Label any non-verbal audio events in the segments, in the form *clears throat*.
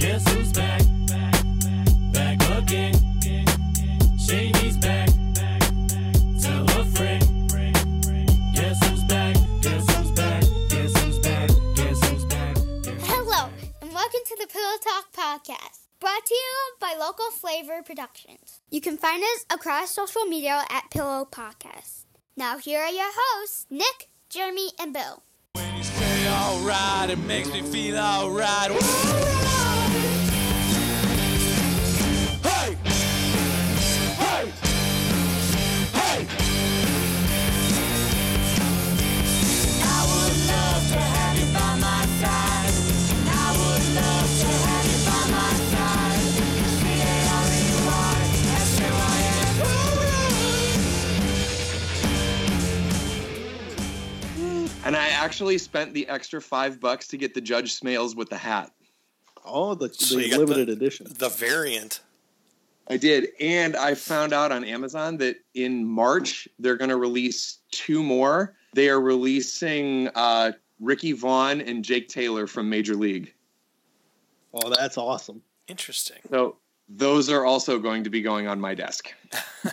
Guess who's back? Back again. Shady's back. Tell a friend. Guess who's back? Guess who's back? Guess who's back? Guess who's back? Hello, and welcome to the Pillow Talk Podcast, brought to you by Local Flavor Productions. You can find us across social media at Pillow Podcast. Now, here are your hosts, Nick, Jeremy, and Bill. When you say alright, it makes me feel alright. Actually spent the extra five bucks to get the Judge Smails with the hat. Oh, the, So the limited the- edition. The variant. I did, and I found out on Amazon that in March they're going to release two more. They are releasing uh, Ricky Vaughn and Jake Taylor from Major League. Oh, that's awesome. Interesting. So those are also going to be going on my desk. *laughs*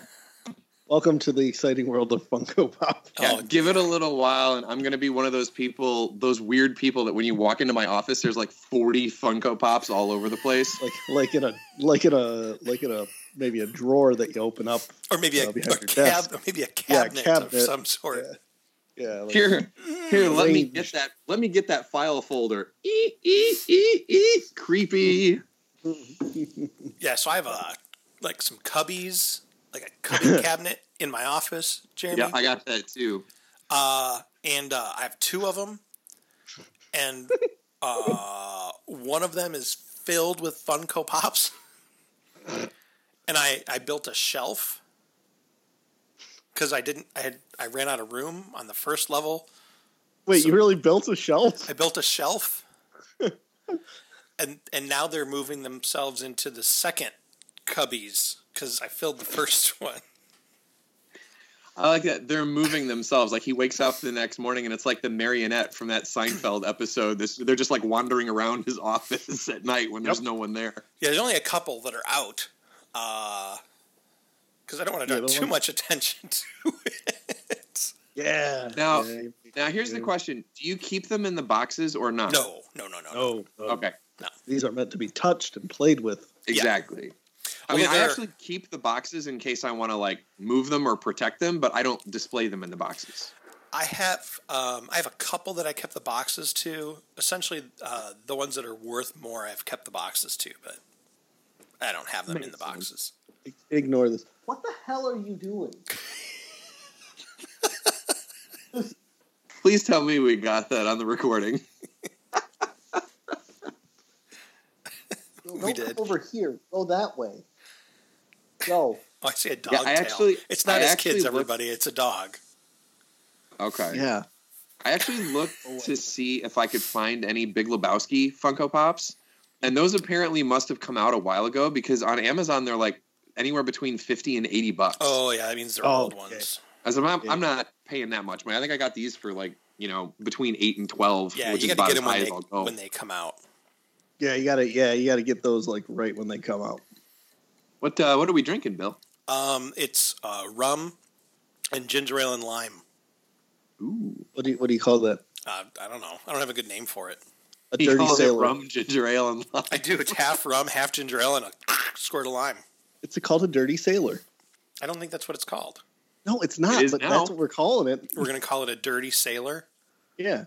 Welcome to the exciting world of Funko Pop. Yeah, *laughs* Oh, give it a little while, and I'm going to be one of those people, those weird people that when you walk into my office, there's like 40 Funko Pops all over the place. Like like in a like in a like in a maybe a drawer that you open up. Or maybe a, Uh, behind a cab, desk. maybe a Yeah, cabinet, cabinet. of some sort. Yeah, like, Here, here, let me get that. Let me get that file folder. E e e e. Creepy. Yeah, so I have a like some cubbies, like a cubby *laughs* cabinet in my office, Jeremy. Yeah, I got that too. uh, and uh, I have two of them, and *laughs* uh, one of them is filled with Funko Pops, and I I built a shelf because I didn't I had I ran out of room on the first level. Wait, you really built a shelf? I built a shelf, *laughs* and and now they're moving themselves into the second cubbies because I filled the first *laughs* one. I like that they're moving themselves. Like he wakes up the next morning and it's like the marionette from that Seinfeld episode. This they're just like wandering around his office *laughs* at night when there's Yep. no one there. Yeah, there's only a couple that are out. Uh, because I don't want to draw the too one- much attention *laughs* to it. Yeah. Now- yeah, Now here's the question: Do you keep them in the boxes or not? No, no, no, no. no. Oh, oh. Okay, No. These are meant to be touched and played with. exactly. I Well, mean, I they're- actually keep the boxes in case I want to like move them or protect them, but I don't display them in the boxes. I have um, I have a couple that I kept the boxes to. Essentially, uh, the ones that are worth more, I've kept the boxes to, but I don't have them in the Makes sense. boxes. Ignore this. What the hell are you doing? *laughs* Please tell me we got that on the recording. *laughs* Don't We come did. over here. Go that way. Go. Oh, I see a dog Yeah, I tail. actually- it's not I as actually kids, looked- everybody. It's a dog. Okay. Yeah. I actually looked *laughs* to see if I could find any Big Lebowski Funko Pops, and those apparently must have come out a while ago because on Amazon they're like anywhere between fifty and eighty bucks. Oh yeah, that means they're Oh, old okay. ones. As I'm, I'm yeah. not paying that much money. I think I got these for like you know between eight and twelve, Yeah, which you is got about to as get them when as they, I'll go. when they come out. Yeah, you gotta yeah, you gotta get those like right when they come out. What uh, what are we drinking, Bill? Um, it's uh, rum and ginger ale and lime. Ooh, What do you what do you call that? Uh, I don't know. I don't have a good name for it. A he dirty calls it sailor. rum, ginger ale, and lime. I do. It's half rum, half ginger ale, and a *laughs* squirt of lime. It's called a dirty sailor. I don't think that's what it's called. No, it's not, is but now. that's what we're calling it. We're going to call it a dirty sailor. Yeah.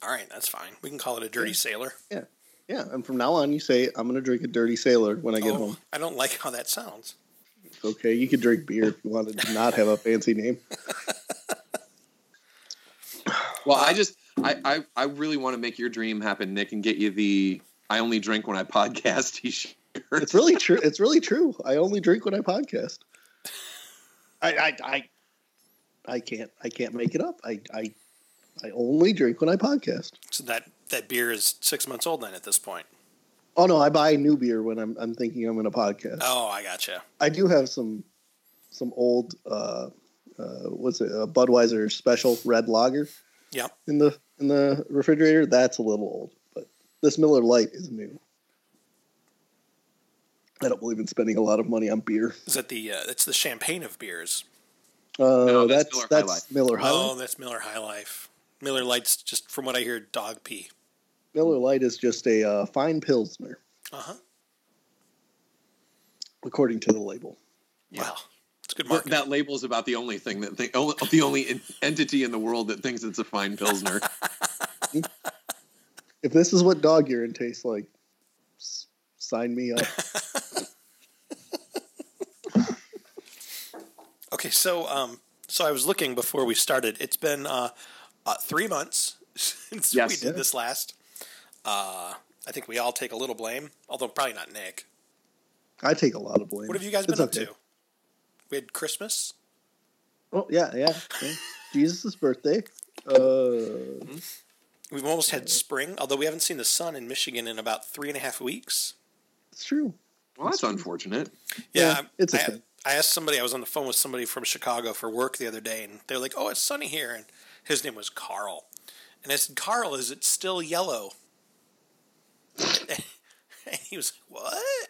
All right, that's fine. We can call it a dirty sailor. Yeah. Yeah, and from now on you say, I'm gonna drink a dirty sailor when I get Oh, home. I don't like how that sounds. Okay, you could drink beer if you wanted to not have a fancy name. *laughs* Well, I just I, I I really want to make your dream happen, Nick, and get you the I only drink when I podcast *laughs* t-shirt. It's really true. It's really true. I only drink when I podcast. *laughs* I I I, I can't I can't make it up. I I I only drink when I podcast. So that that beer is six months old then at this point. Oh no, I buy new beer when I'm I'm thinking I'm in a podcast. Oh, I gotcha. I do have some some old uh uh what's it a Budweiser special red lager Yep. in the in the refrigerator. That's a little old, but this Miller Lite is new. I don't believe in spending a lot of money on beer. Is that the? Uh, it's the champagne of beers. Uh, No, that's that's Miller High that's Life. Miller High. Oh, Life. that's Miller High Life. Miller Lites, just from what I hear, dog pee. Miller Lite is just a uh, fine pilsner, Uh huh. according to the label. Wow, it's good marketing. that label is about the only thing that think, only, the only en- entity in the world that thinks it's a fine pilsner. *laughs* If this is what dog urine tastes like, s- sign me up. *laughs* Okay, so um, so I was looking before we started. It's been uh, uh three months *laughs* since Yes. we did Yeah. this last. Uh, I think we all take a little blame, although probably not Nick. I take a lot of blame. What have you guys It's been up okay. to? We had Christmas. Oh yeah, yeah. yeah. Jesus' birthday. Uh, We've almost had spring, although we haven't seen the sun in Michigan in about three and a half weeks. it's true. Well, that's unfortunate. Yeah, Yeah, it's I. I asked somebody. I was on the phone with somebody from Chicago for work the other day, and they're like, "Oh, it's sunny here," and his name was Carl. And I said, "Carl, is it still yellow?" and *laughs* he was like, "What?"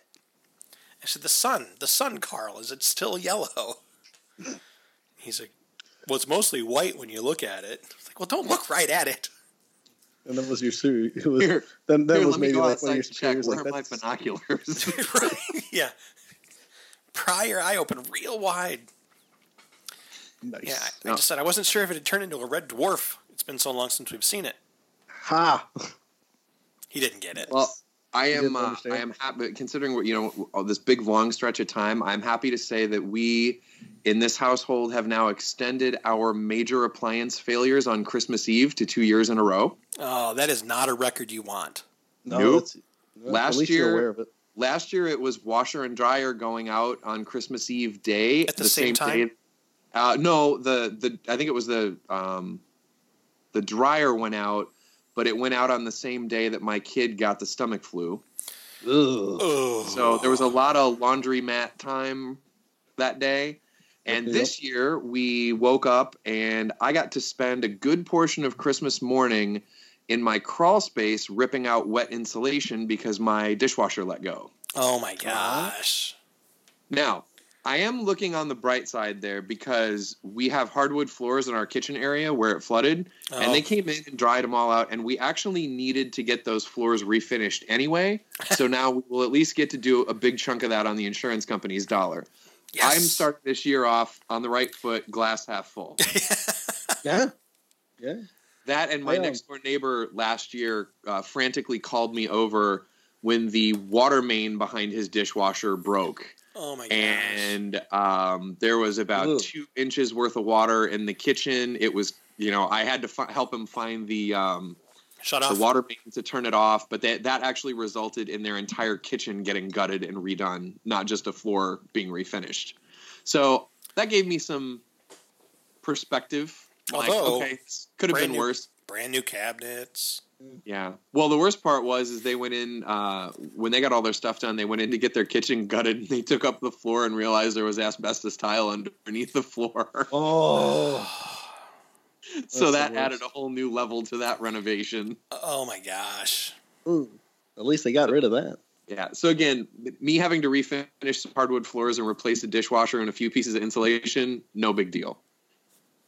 I said, "The sun, the sun, Carl, is it still yellow?" *laughs* He's like, "Well, it's mostly white when you look at it." I was like, "Well, don't look right at it." And that was your su- it was, Here, then that Here, was maybe go like one of outside your check. superiors. Where Like, are my binoculars? *laughs* right? Yeah. Prior eye open real wide. Nice. Yeah, I, I just said I wasn't sure if it had turned into a red dwarf. It's been so long since we've seen it. Ha! He didn't get it. Well, I You am. Uh. I am happy. Considering what you know, all this big long stretch of time, I'm happy to say that we, in this household, have now extended our major appliance failures on Christmas Eve to two years in a row. Oh, that is not a record you want. No, Nope. that's, well, Last at least year- you're aware of it. Last year, it was washer and dryer going out on Christmas Eve day At the same time? Day. Uh, no, the the I think it was the um, the dryer went out, but it went out on the same day that my kid got the stomach flu. Ugh. So there was a lot of laundromat time that day. And Yep. this year we woke up and I got to spend a good portion of Christmas morning in my crawl space ripping out wet insulation because my dishwasher let go. oh my gosh. Now, I am looking on the bright side there because we have hardwood floors in our kitchen area where it flooded, Oh. and they came in and dried them all out, and we actually needed to get those floors refinished anyway. so *laughs* now we will at least get to do a big chunk of that on the insurance company's dollar. Yes. I'm starting this year off on the right foot, glass half full. *laughs* Yeah. Yeah. That and my Yeah. next door neighbor last year uh, frantically called me over when the water main behind his dishwasher broke. Oh my gosh. and um, there was about Ugh. two inches worth of water in the kitchen. It was, you know, I had to fi- help him find the um, Shut off. the water main to turn it off, but that that actually resulted in their entire kitchen getting gutted and redone, not just a floor being refinished. So that gave me some perspective. Like, Although, okay, could have been new- worse. Brand new cabinets. Yeah. Well, the worst part was is they went in uh, when they got all their stuff done. They went in to get their kitchen gutted. And they took up the floor and realized there was asbestos tile underneath the floor. Oh. *laughs* so that added a whole new level to that renovation. Oh my gosh. Ooh. At least they got rid of that. Yeah. So again, me having to refinish some hardwood floors and replace a dishwasher and a few pieces of insulation, no big deal.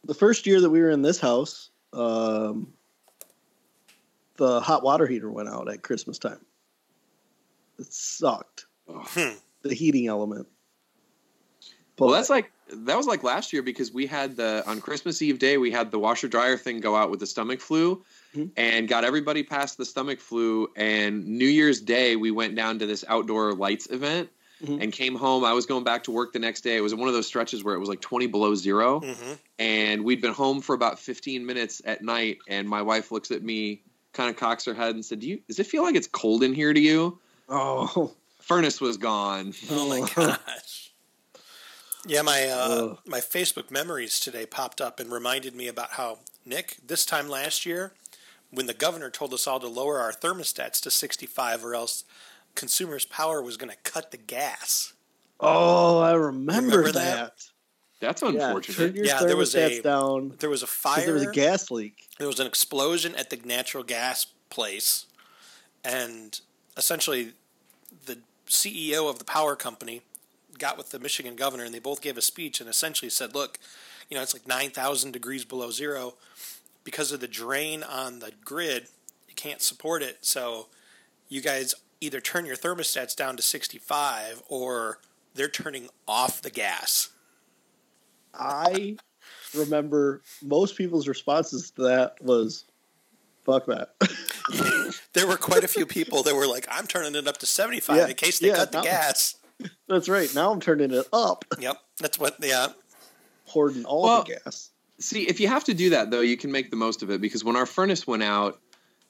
The first year that we were in this house, um, the hot water heater went out at Christmas time. It sucked. Hmm. The heating element. Well, that's like that was like last year because we had the on Christmas Eve day we had the washer dryer thing go out with the stomach flu, Mhm. and got everybody past the stomach flu. And New Year's Day we went down to this outdoor lights event Mhm. and came home. I was going back to work the next day. It was one of those stretches where it was like twenty below 0 hmm and we'd been home for about fifteen minutes at night. And my wife looks at me, kind of cocks her head, and said, "Do you? Does it feel like it's cold in here to you?" oh, Furnace was gone. *laughs* Oh my *laughs* gosh. Yeah, my uh, my Facebook memories today popped up and reminded me about how Nick this time last year, when the governor told us all to lower our thermostats to 65 or else consumers' power was going to cut the gas. oh, I remember, Remember that. that? That's unfortunate. turn your Yeah, there was a- down. There was a 'cause fire. There was a gas leak. there was an explosion at the natural gas place, and essentially, the CEO of the power company got with the Michigan governor, and they both gave a speech and essentially said, "Look, you know, it's like nine thousand degrees below zero because of the drain on the grid. You can't support it, so you guys either turn your thermostats down to sixty-five or they're turning off the gas." I remember most people's responses to that was, "Fuck that." *laughs* There were quite a few people that were like, "I'm turning it up to seventy-five Yeah, in case they yeah, cut the no. gas." *laughs* That's right. Now I'm turning it up, Yep, that's what. Yeah, hoarding all Well- the gas. See, if you have to do that though, you can make the most of it because when our furnace went out,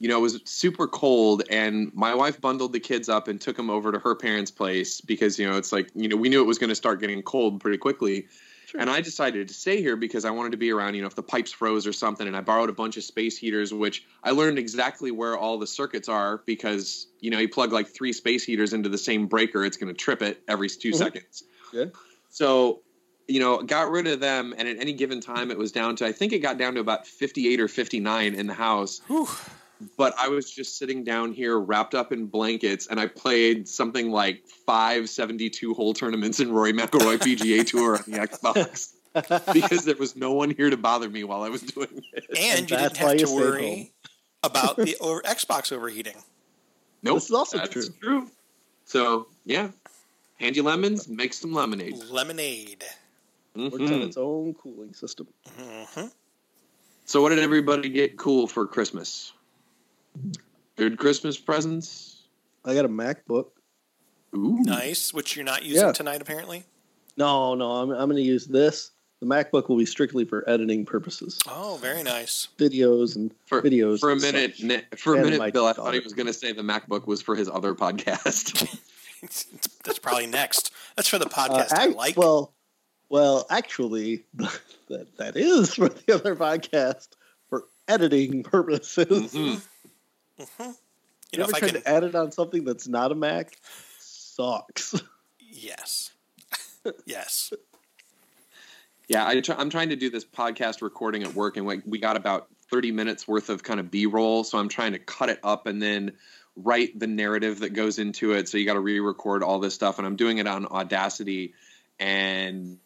you know, it was super cold and my wife bundled the kids up and took them over to her parents' place because, you know, it's like, you know, we knew it was going to start getting cold pretty quickly. And I decided to stay here because I wanted to be around, you know, if the pipes froze or something. And I borrowed a bunch of space heaters, which I learned exactly where all the circuits are because, you know, you plug like three space heaters into the same breaker, it's going to trip it every 2 Mhm. seconds. Good. So, you know, got rid of them. And at any given time, it was down to, I think it got down to about 58 or 59 in the house. Whew. But I was just sitting down here wrapped up in blankets and I played something like five 72 hole tournaments in Rory McIlroy PGA Tour on the Xbox *laughs* because there was no one here to bother me while I was doing it. and, And you didn't have to worry home. about the *laughs* over Xbox overheating. Nope, This is also that's true. true. So, yeah. Hand you lemons, make some lemonade. Lemonade. Works on its own cooling system. hmm So, what did everybody get cool for Christmas? Good Christmas presents? I got a MacBook. Ooh. Nice, which you're not using Yeah. tonight, apparently. No, no, I'm, I'm going to use this. The MacBook will be strictly for editing purposes, Oh, very nice. videos and For, videos. for a minute, such. Ni- for a minute, my Bill, I thought he was going to say the MacBook was for his other podcast. *laughs* *laughs* That's probably next. That's for the Uh, podcast I like. Well, well, actually, *laughs* that that is for the other podcast for editing purposes. Mhm. you You, know, ever if I tried can. to edit on something that's not a Mac? Sucks. Yes. *laughs* yes. Yeah, I try, I'm trying to do this podcast recording at work, and like we got about 30 minutes worth of kind of B-roll, so I'm trying to cut it up and then write the narrative that goes into it. So you got to re-record all this stuff, and I'm doing it on Audacity, and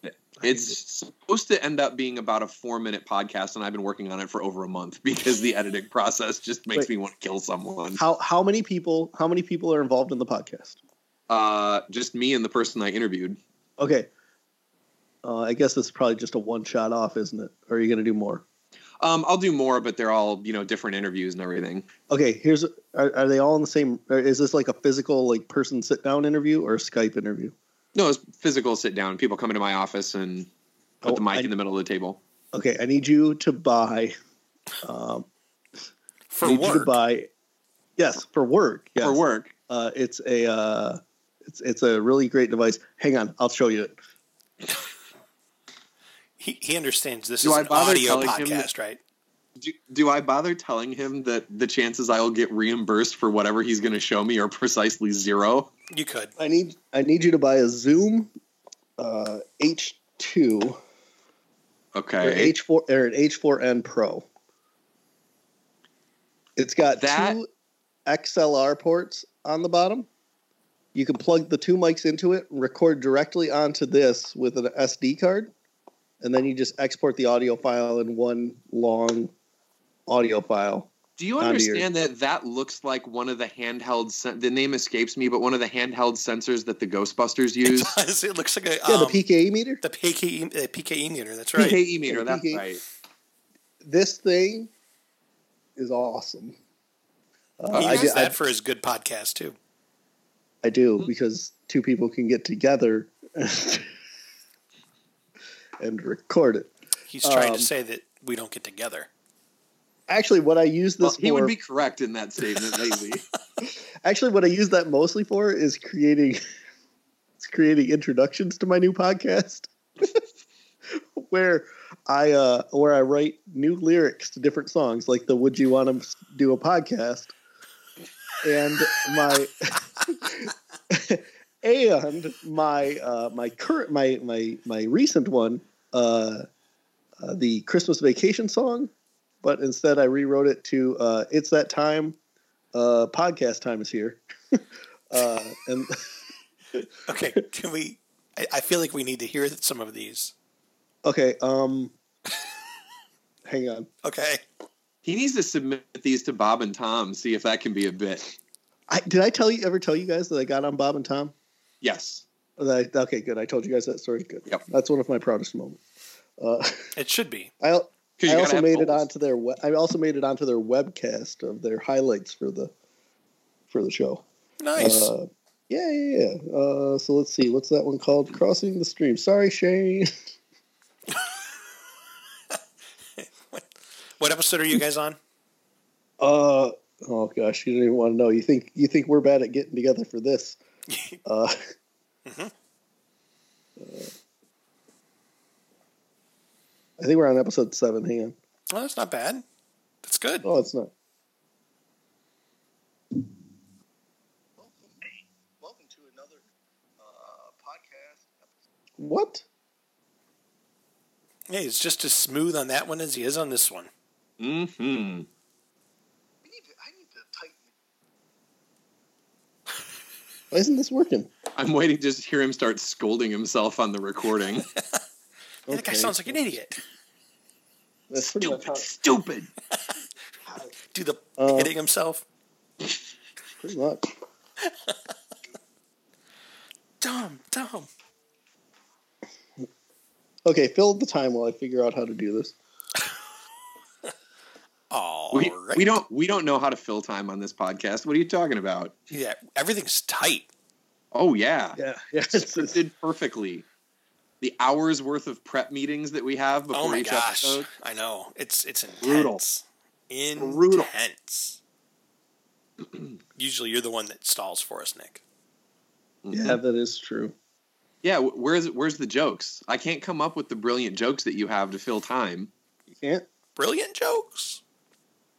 it's supposed to end up being about a four-minute podcast, and I've been working on it for over a month *laughs* because the editing process just makes Wait. me want to kill someone. How how many people how many people are involved in the podcast? Uh, just me and the person I interviewed. Okay. Uh, I guess this is probably just a one shot off, isn't it? Or are you going to do more? Um, I'll do more, but they're all you know different interviews and everything. Okay, here's are, are they all in the same? Is this like a physical like person sit down interview or a Skype interview? No, it's physical sit down. People come into my office and put Oh, the mic I- in the middle of the table. Okay, I need you to buy. Um, For I need you to work. buy. Yes, for work. Yes. For work. Uh, it's a uh, it's it's a really great device. Hang on, I'll show you it. He, he understands this Do is I an bother audio telling him podcast, right? Do, do I bother telling him that the chances I'll get reimbursed for whatever he's going to show me are precisely zero? You could. I need I need you to buy a Zoom uh, H2 Okay. H4 or an H4n Pro. It's got That- two XLR ports on the bottom. You can plug the two mics into it and record directly onto this with an SD card, and then you just export the audio file in one long audio file. Do you onto your- understand that that looks like one of the handheld? Sen- the name escapes me, but one of the handheld sensors that the Ghostbusters use. It use. does. It looks like a Yeah, um, the PKE meter. the PKE uh, PKE meter. That's right. PKE meter. Yeah, That's PKE. right. This thing is awesome. Uh, he I, uses did- I- that for his good podcast too. I do because two people can get together *laughs* and record it. He's trying Um, to say that we don't get together. Actually, what I use Well, this he for, would be correct in that statement, maybe. *laughs* actually what I use that mostly for is creating, *laughs* it's creating introductions to my new podcast, *laughs* where I uh, where I write new lyrics to different songs, like the "Would you want to do a podcast?" and my and my uh, my current my my my recent one, uh, uh, the Christmas Vacation song, but instead I rewrote it to uh, "It's that time." Uh, podcast time is here, *laughs* uh, and *laughs* Okay, can we? I, I feel like we need to hear some of these. Okay. Um. hang on. Okay. He needs to submit these to Bob and Tom, see if that can be a bit. I, did I tell you ever tell you guys that I got on Bob and Tom? Yes. I- okay, good. I told you guys that story. Good. Yep. That's one of my proudest moments. Uh, *laughs* It should be. I Because you I also made it onto their. I also made it onto their webcast of their highlights for the for the show. Nice. Uh, yeah, yeah, yeah. Uh, so let's see. What's that one called? Crossing the stream. Sorry, Shane. *laughs* *laughs* what episode are you guys on? Uh, oh gosh, you don't even want to know. You think you think we're bad at getting together for this? *laughs* Uh, Mhm. I think we're on episode seven. Hang on. Well, that's not bad. That's good. Oh, it's not. Welcome to another uh, podcast. Episode. What? Hey, he's just as smooth on that one as he is on this one. Mm-hmm. I need to, I need to tighten. Why isn't this working? I'm waiting to just hear him start scolding himself on the recording. *laughs* Hey, That guy sounds like an idiot. That's pretty much how, stupid. *laughs* Do the Uh, hitting himself. pretty much. Dumb, dumb. Okay, fill the time while I figure out how to do this. *laughs* All We, right. we don't we don't know how to fill time on this podcast. What are you talking about? Yeah, everything's tight. Oh yeah, Yeah, yeah. It's, it's, scripted perfectly. The hours worth of prep meetings that we have oh before Oh my each gosh, episode. I know it's it's Brutal. intense. Brutal. Intense. Usually, you're the one that stalls for us, Nick. Mm-hmm. yeah, that is true. Yeah, where's where's the jokes? I can't come up with the brilliant jokes that you have to fill time. You can't. Brilliant jokes.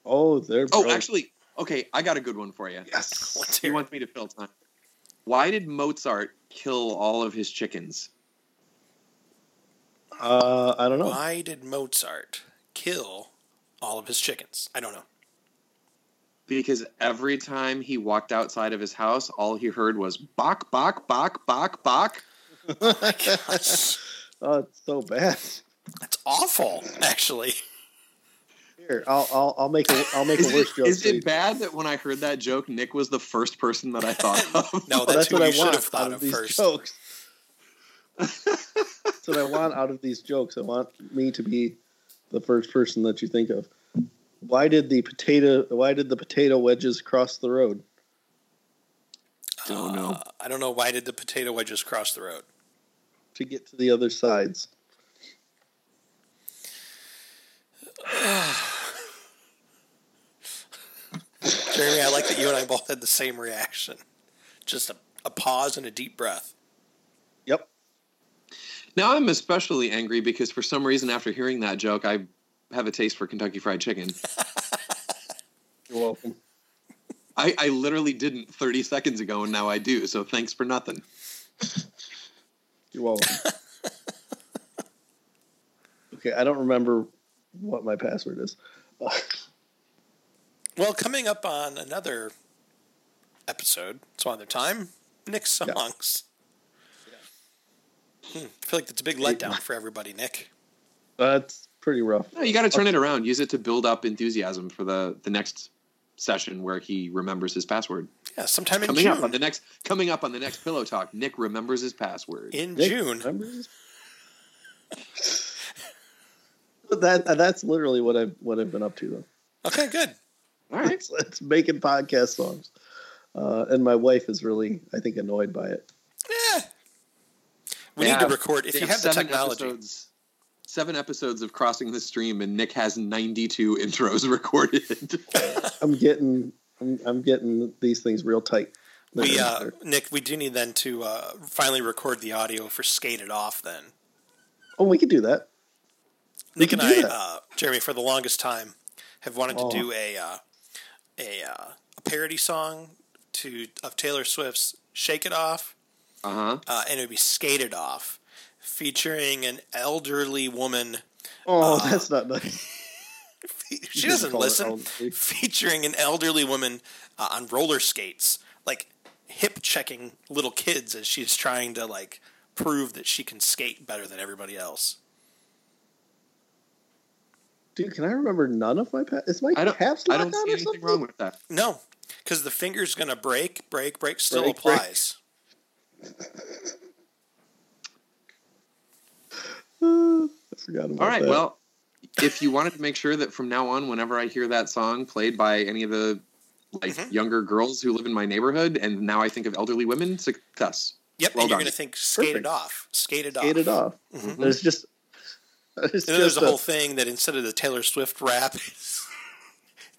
Oh, they're. Oh, brilliant. actually, okay, I got a good one for you. yes. He wants me to fill time. Why did Mozart kill all of his chickens? Uh, I don't know. Why did Mozart kill all of his chickens? I don't know. Because every time he walked outside of his house, all he heard was bok, bok, bok, bok, bok. *laughs* Gosh, oh, it's so bad. that's awful. Actually, Here, I'll I'll, I'll make a I'll make a Is, worse it, joke. is for you. it bad that when I heard that joke, Nick was the first person that I thought *laughs* of? no, Oh, that's, who what I should want have thought of of these first. jokes. That's what I want out of these jokes. I want me to be the first person that you think of. Why did the potato? Why did the potato wedges cross the road? I don't know. Uh, I don't know. Why did the potato wedges cross the road? To get to the other sides. *sighs* Jeremy, I like that you and I both had the same reaction. Just a, a pause and a deep breath. Yep. Now I'm especially angry because for some reason, after hearing that joke, I have a taste for Kentucky Fried Chicken. *laughs* You're welcome. I, I literally didn't 30 seconds ago, and now I do. So thanks for nothing. You're welcome. okay, I don't remember what my password is. *laughs* Well, coming up on another episode, it's on Father Time, Nick songs. Hmm, I feel like that's a big letdown for everybody, Nick. that's pretty rough. No, you got to turn it around. Use it to build up enthusiasm for the the next session where he remembers his password. Yeah, sometime in Coming up on the next coming up on the next pillow talk, Nick remembers his password. In Nick, June. remember *laughs* that that's literally what I've what I've been up to though. Okay, good. All right. It's, *laughs* it's making podcast songs, uh, and my wife is really I think annoyed by it. Yeah. We They need have- to record if you have the seven technology. Episodes, seven episodes of crossing the stream, and Nick has 92 *laughs* intros recorded. *laughs* I'm getting I'm, I'm getting these things real tight. We uh, Nick, we do need then to uh, finally record the audio for Skate It Off then. oh, we could do that. We Nick and can do I, that. uh, Jeremy, for the longest time, have wanted to Oh. do a uh, a, uh, a parody song to of Taylor Swift's "Shake It Off," Uh huh. uh, and it would be "Skated Off," featuring an elderly woman. Oh, Uh, *laughs* that's not nice. *laughs* She doesn't listen. Featuring an elderly woman uh, on roller skates, like hip checking little kids as she's trying to like prove that she can skate better than everybody else. Dude, can I remember none of my past? is my I don't. caps I don't on see or anything something? wrong with that. No, because the finger's gonna break, break, break. Still Break, break. applies. Uh, I forgot about All right. that. Well, if you wanted to make sure that from now on, whenever I hear that song played by any of the like Mhm. younger girls who live in my neighborhood, and now I think of elderly women, success. Yep, Well and you're gonna think skated Perfect. off, skated off. Skate it off. Mhm. There's just *laughs* it's And then there's just a whole thing that instead of the Taylor Swift rap, *laughs*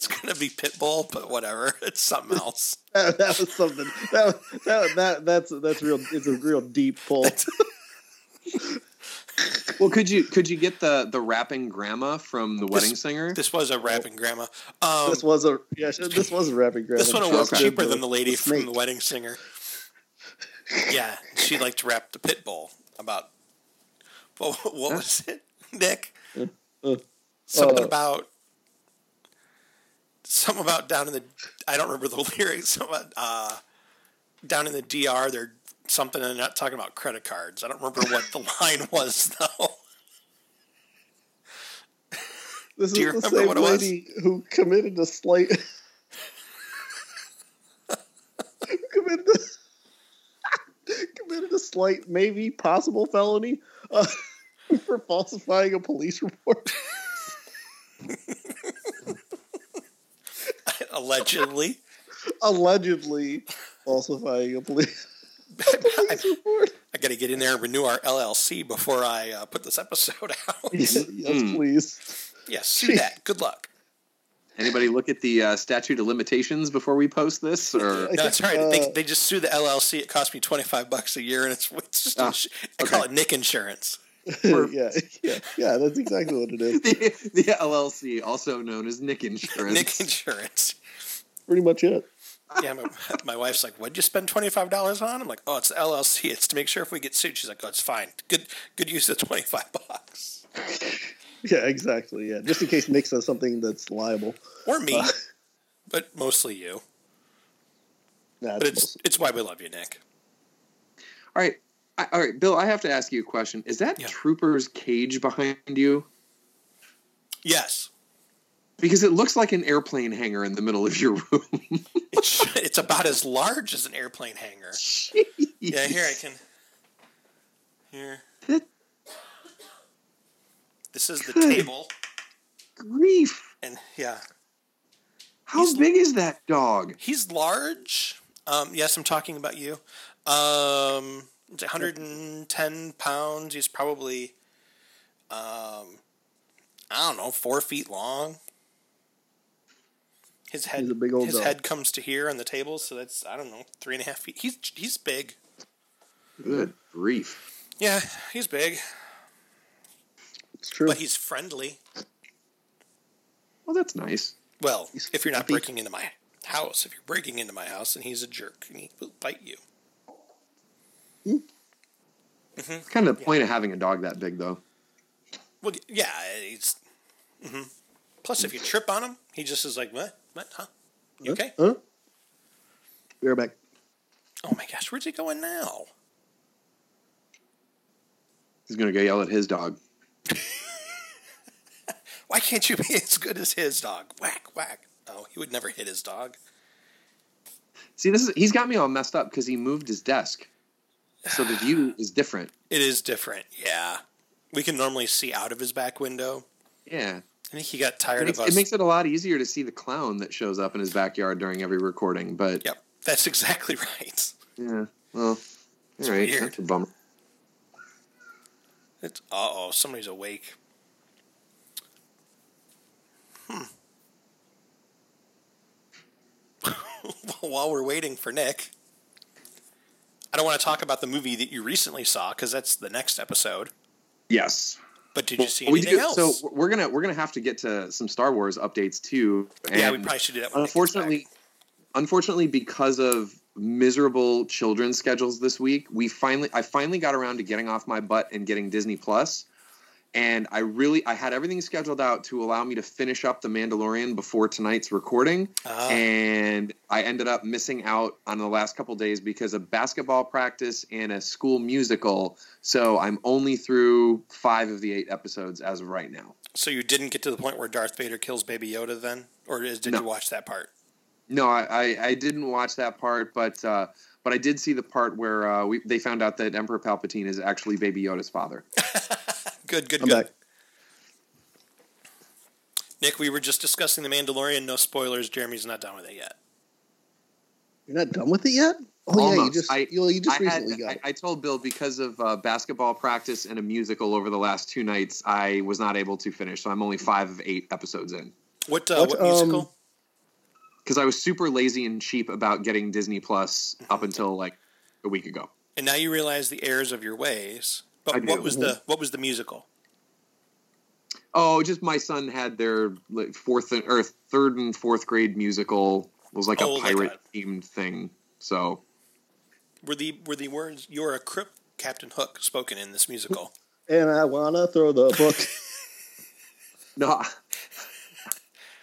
it's, it's gonna be Pitbull, but whatever. *laughs* It's something else. *laughs* that, that was something that, that that that's that's real. It's a real deep pull. *laughs* Well, could you could you get the the rapping grandma from the Wedding Singer? This was a rapping grandma. Um, this was a yeah. This was a rapping grandma. this one was did cheaper than the lady from the Wedding Singer. Yeah, she liked to rap the Pitbull about. Well, what was it, Nick? uh, Something uh, about. Something about down in the. I don't remember the *laughs* lyrics. Something about, uh, down in the DR, they're something, and they're not talking about credit cards. I don't remember what the *laughs* line was though. *laughs* This Do you is the remember same what it was? lady who committed a slight. committed a, committed a slight, maybe possible felony uh, for falsifying a police report. Allegedly, *laughs* Allegedly falsifying a police, *laughs* police report. I got to get in there and renew our LLC before I uh, put this episode *laughs* out. yes, Mm. please. yes, see that. Good luck. Anybody look at the uh, statute of limitations before we post this? Or No, that's think, right. they, uh, they just sue the LLC. It cost me twenty five bucks a year, and it's, it's just Ah, ins- I call it Nick Insurance. yeah, yeah, yeah. That's exactly what it is. the, the LLC, also known as Nick Insurance. Nick Insurance. Pretty much it. Yeah, my, *laughs* my wife's like, "What'd you spend twenty five dollars on?" I'm like, "Oh, it's the LLC. It's to make sure if we get sued." She's like, "Oh, it's fine. Good, good use of twenty five bucks." *laughs* Yeah, exactly. Yeah, just in case Nick says something that's liable. Or me, Uh, *laughs* but mostly you. Nah, But it's it's it's why we love you, Nick. All right, I, all right, Bill. I have to ask you a question. Is that Yeah. Trooper's cage behind you? Yes, Because it looks like an airplane hangar in the middle of your *laughs* room. it's it's about as large as an airplane hangar. Yeah, here I can. Here. That- This is the Good. table, Grief. and yeah, How He's- big is that dog? he's large. Um, yes, I'm talking about you. Um, it's 110 pounds. He's probably, um, I don't know, four feet long. His head, He's a big old his dog. head comes to here on the table, so that's I don't know, three and a half feet. He's he's big. Good grief. Yeah, he's big, It's true. but he's friendly. Well, that's nice. Well, He's if you're not fluffy. breaking into my house, if you're breaking into my house, and he's a jerk, and he will bite you. It's kind of the point of having a dog that big, though. Well, yeah, he's. hmm Plus, if you trip on him, he just is like, "What? What? Huh? You okay?" Huh? Be right back. Oh my gosh, where's he going now? He's gonna go yell at his dog. *laughs* Why can't you be *laughs* as good as his dog? Whack, whack. Oh, he would never hit his dog. See, this is he's got me all messed up because he moved his desk, so the view *sighs* is different. It is different, yeah. We can normally see out of his back window. Yeah, I think he got it tired makes, of us. it makes it a lot easier to see the clown that shows up in his backyard during every recording. But Yep, that's *laughs* exactly right. yeah, well, It's all right, weird. that's a bummer. It's uh oh, somebody's awake. Hmm. *laughs* While we're waiting for Nick, I don't want to talk about the movie that you recently saw because that's the next episode. Yes. But did you see We anything do- else? So we're gonna we're gonna have to get to some Star Wars updates too. yeah, we probably should do that. When Nick gets back. unfortunately, unfortunately, because of miserable children's schedules this week, we finally I finally got around to getting off my butt and getting Disney Plus, and I really I had everything scheduled out to allow me to finish up the Mandalorian before tonight's recording, Ah. and I ended up missing out on the last couple days because of basketball practice and a school musical. So I'm only through five of the eight episodes as of right now. So you didn't get to the point where Darth Vader kills Baby Yoda then, or is, did No. you watch that part? No, I, I, I didn't watch that part, but uh, but I did see the part where uh, we, they found out that Emperor Palpatine is actually Baby Yoda's father. *laughs* Good, good, I'm good. back. Nick, we were just discussing the Mandalorian. No spoilers. Jeremy's not done with it yet. You're not done with it yet? Oh yeah, you just I- you, you just I, had, recently got I, it. I told Bill because of uh, basketball practice and a musical over the last two nights, I was not able to finish. So I'm only five of eight episodes in What uh, What, what um, musical? because I was super lazy and cheap about getting Disney Plus up *laughs* until like a week ago. And now you realize the errors of your ways. But I what do. was the what was the musical? Oh, just my son had their like, fourth and, or third and fourth grade musical it was like Oh, a like pirate themed thing. So Were the were the words "You're a crip, Captain Hook" spoken in this musical? *laughs* And I wanna throw the book *laughs* no,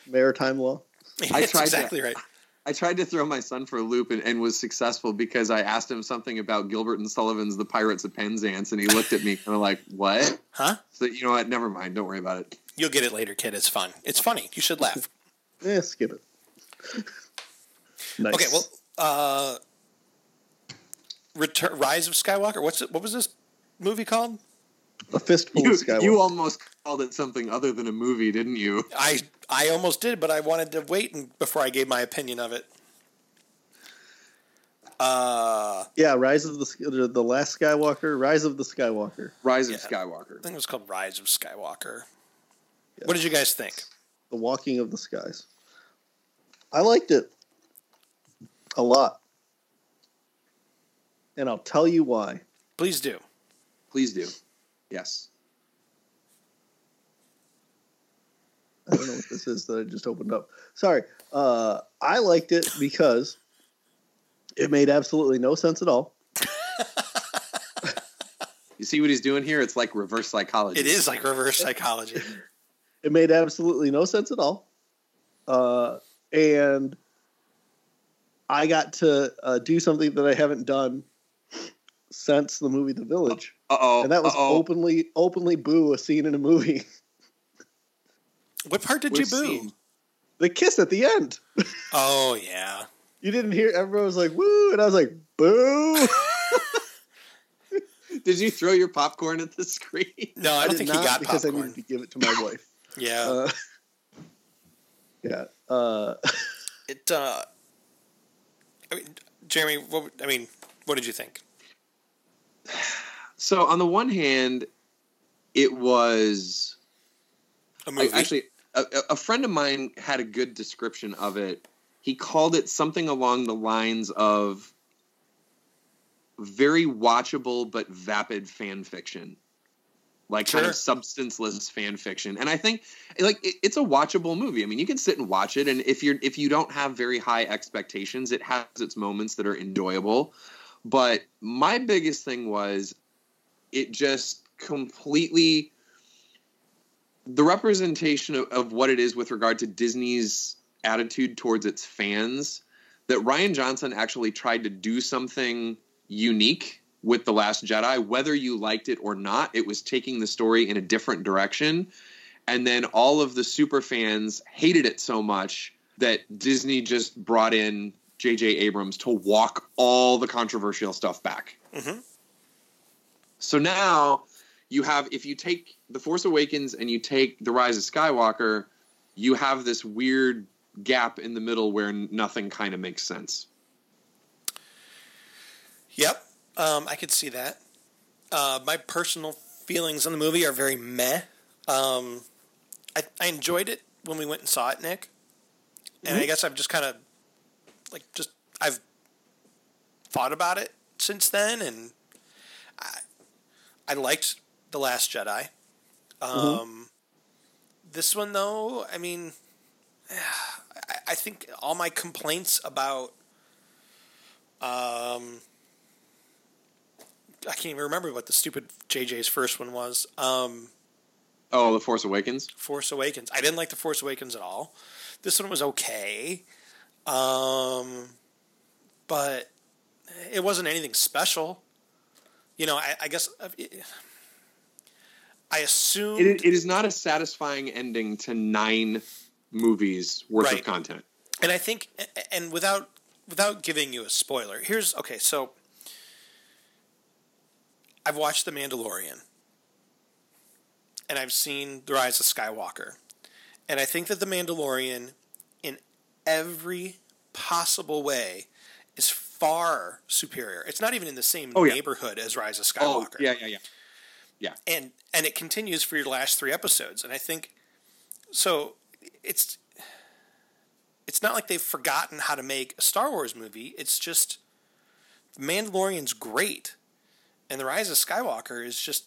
maritime law. *laughs* I That's tried to- exactly right. I tried to throw my son for a loop and, and was successful because I asked him something about Gilbert and Sullivan's The Pirates of Penzance, and he looked at me kind of like, "What?" Huh? So you know what? Never mind. Don't worry about it. You'll get it later, kid. It's fun. It's funny. You should laugh. *laughs* yeah, skip it. nice. *laughs* Okay, well, uh, Return, Rise of Skywalker. What's it? What was this movie called? A fistful You, of Skywalker. you almost called it something other than a movie, didn't you? I I almost did, but I wanted to wait and, before I gave my opinion of it. Uh, yeah, Rise of the the last Skywalker, Rise of the Skywalker, Rise of Yeah. Skywalker. I think it was called Rise of Skywalker. What did you guys think? the Walking of the Skies. I liked it a lot, and I'll tell you why. Please do. Please do. Yes. I don't know what this is that I just opened up. Sorry. Uh, I liked it because it made absolutely no sense at all. You see what he's doing here? It's like reverse psychology. It is like reverse psychology. *laughs* It made absolutely no sense at all. Uh, and I got to uh, do something that I haven't done since the movie The Village, Uh oh. and that was openly openly boo a scene in a movie. What part did you boo? the kiss at the end. Oh yeah. *laughs* You didn't hear everyone was like woo, and I was like boo. *laughs* Did you throw your popcorn at the screen? *laughs* No, I I don't did think not he got because I popcorn. needed to give it to my wife. Yeah. Uh, yeah. Uh, it. uh I mean, Jeremy. What? I mean, what did you think? So on the one hand, it was A I, movie. actually a, a friend of mine had a good description of it. He called it something along the lines of very watchable but vapid fan fiction. Like kind of substanceless fan fiction. And I think like it, it's a watchable movie. I mean, you can sit and watch it and if you're if you don't have very high expectations, it has its moments that are enjoyable. But my biggest thing was it just completely the representation of, of what it is with regard to Disney's attitude towards its fans that Rian Johnson actually tried to do something unique with The Last Jedi, whether you liked it or not. It was taking the story in a different direction. And then all of the super fans hated it so much that Disney just brought in J.J. Abrams to walk all the controversial stuff back. Mhm. So now you have, if you take The Force Awakens and you take The Rise of Skywalker, you have this weird gap in the middle where nothing kind of makes sense. Yep, um, I could see that. Uh, my personal feelings on the movie are very meh. Um, I, I enjoyed it when we went and saw it, Nick, and I guess I've just kind of like just I've thought about it since then, and I I liked the Last Jedi. Um, This one, though, I mean, I, I think all my complaints about um, I can't even remember what the stupid JJ's first one was. Um, Oh, The Force Awakens. Force Awakens. I didn't like The Force Awakens at all. This one was okay. Um, but it wasn't anything special. You know, I, I guess uh, I assume It, it is not a satisfying ending to nine movies worth Right. of content. and I think, and without without giving you a spoiler, here's okay. So I've watched The Mandalorian, and I've seen The Rise of Skywalker, and I think that The Mandalorian, every possible way, is far superior. It's not even in the same Oh, yeah. neighborhood as Rise of Oh, Skywalker yeah, yeah, yeah. and and it continues for your last three episodes and i think so it's it's not like they've forgotten how to make a star wars movie it's just the mandalorian's great and the rise of skywalker is just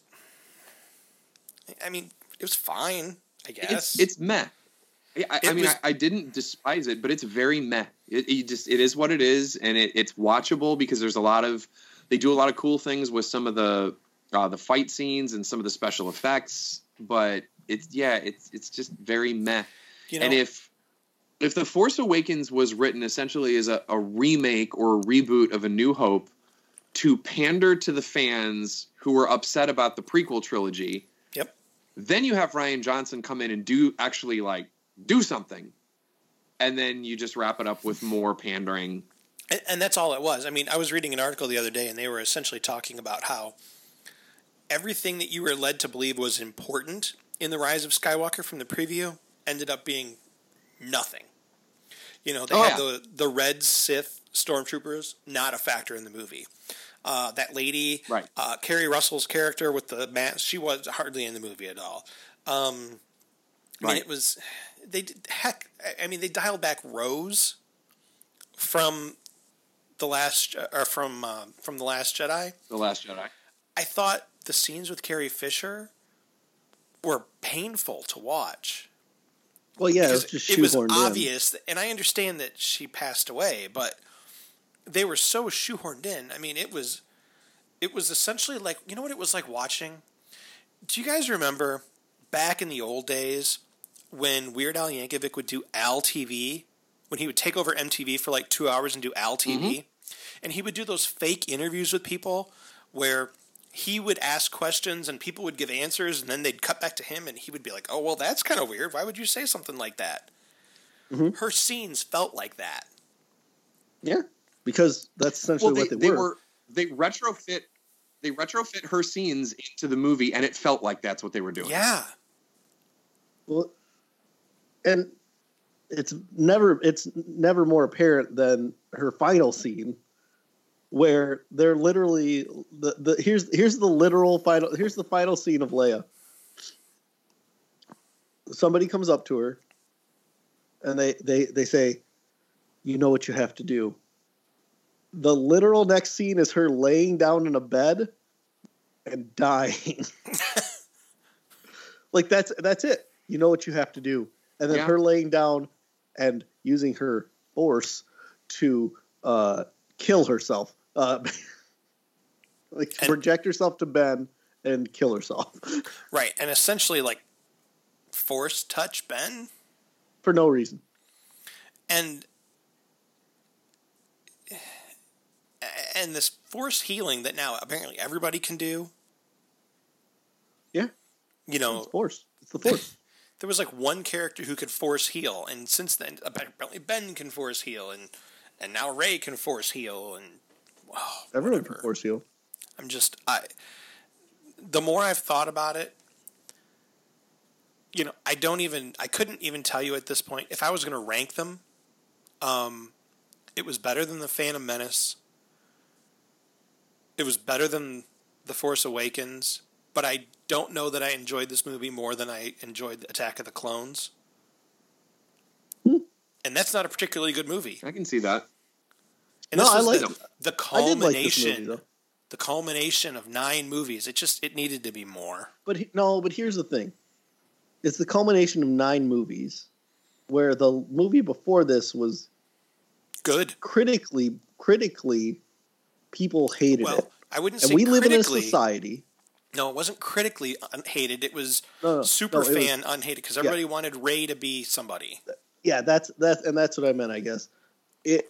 i mean it was fine i guess It's it's meh. I, I, I mean, was- I, I didn't despise it, but it's very meh. It, it just it is what it is, and it, it's watchable because there's a lot of they do a lot of cool things with some of the uh, the fight scenes and some of the special effects. But it's yeah, it's it's just very meh. you know and if if the Force Awakens was written essentially as a, a remake or a reboot of A New Hope to pander to the fans who were upset about the prequel trilogy, yep then you have Rian Johnson come in and do actually like do something. And then you just wrap it up with more pandering. And, and that's all it was. I mean, I was reading an article the other day, and they were essentially talking about how everything that you were led to believe was important in the Rise of Skywalker from the preview ended up being nothing. You know, they Oh, had yeah. the the red Sith stormtroopers, not a factor in the movie. Uh, that lady, Right. uh, Keri Russell's character with the mask, she was hardly in the movie at all. Um, I mean, Right. it was they did- heck. I- I mean, they dialed back Rose from the last or from um, from the Last Jedi. The Last Jedi. I thought the scenes with Carrie Fisher were painful to watch. Well, yeah, it was just it was shoehorned in. obvious, that- and I understand that she passed away, but they were so shoehorned in. I mean, it was it was essentially like you know what it was like watching. Do you guys remember back in the old days when Weird Al Yankovic would do Al TV when he would take over MTV for like two hours and do Al TV, mm-hmm. and he would do those fake interviews with people where he would ask questions and people would give answers and then they'd cut back to him and he would be like, "Oh, well, that's kind of weird. Why would you say something like that?" Mm-hmm. Her scenes felt like that. Yeah, because that's essentially Well, they, what they, they were. were they retrofit they retrofit her scenes into the movie and it felt like that's what they were doing. Yeah. Well, and it's never it's never more apparent than her final scene, where they're literally the, the here's here's the literal final here's the final scene of Leia. Somebody comes up to her, and they they they say, "You know what you have to do." The literal next scene is her laying down in a bed and dying. *laughs* like that's that's it. You know what you have to do, and then Yeah. her laying down and using her force to uh, kill herself, uh, *laughs* like to And- project herself to Ben and kill herself *laughs* Right. And essentially like force touch Ben for no reason. and *sighs* and this force healing that now apparently everybody can do. Yeah, You know, it's force. It's the force. There was like one character who could force heal, and since then apparently Ben can force heal, and and now Rey can force heal, and wow, Everyone whatever. can force heal. I'm just I. The more I've thought about it, you know, I don't even I couldn't even tell you at this point if I was going to rank them. Um, it was better than the Phantom Menace. It was better than the Force Awakens, but I don't know that I enjoyed this movie more than I enjoyed Attack of the Clones. Hmm. And that's not a particularly good movie. I can see that. And No, this I like the, it. the I did like this culmination movie the culmination of nine movies. It just it needed to be more. But he- no, but here's the thing: it's the culmination of nine movies, where the movie before this was Good. critically critically people hated Well, it. I wouldn't And say we live in a society No, it wasn't critically unhated. It was No, no, super no, it was- fan unhated because everybody wanted Rey to be somebody. yeah that's that's and that's what i meant i guess it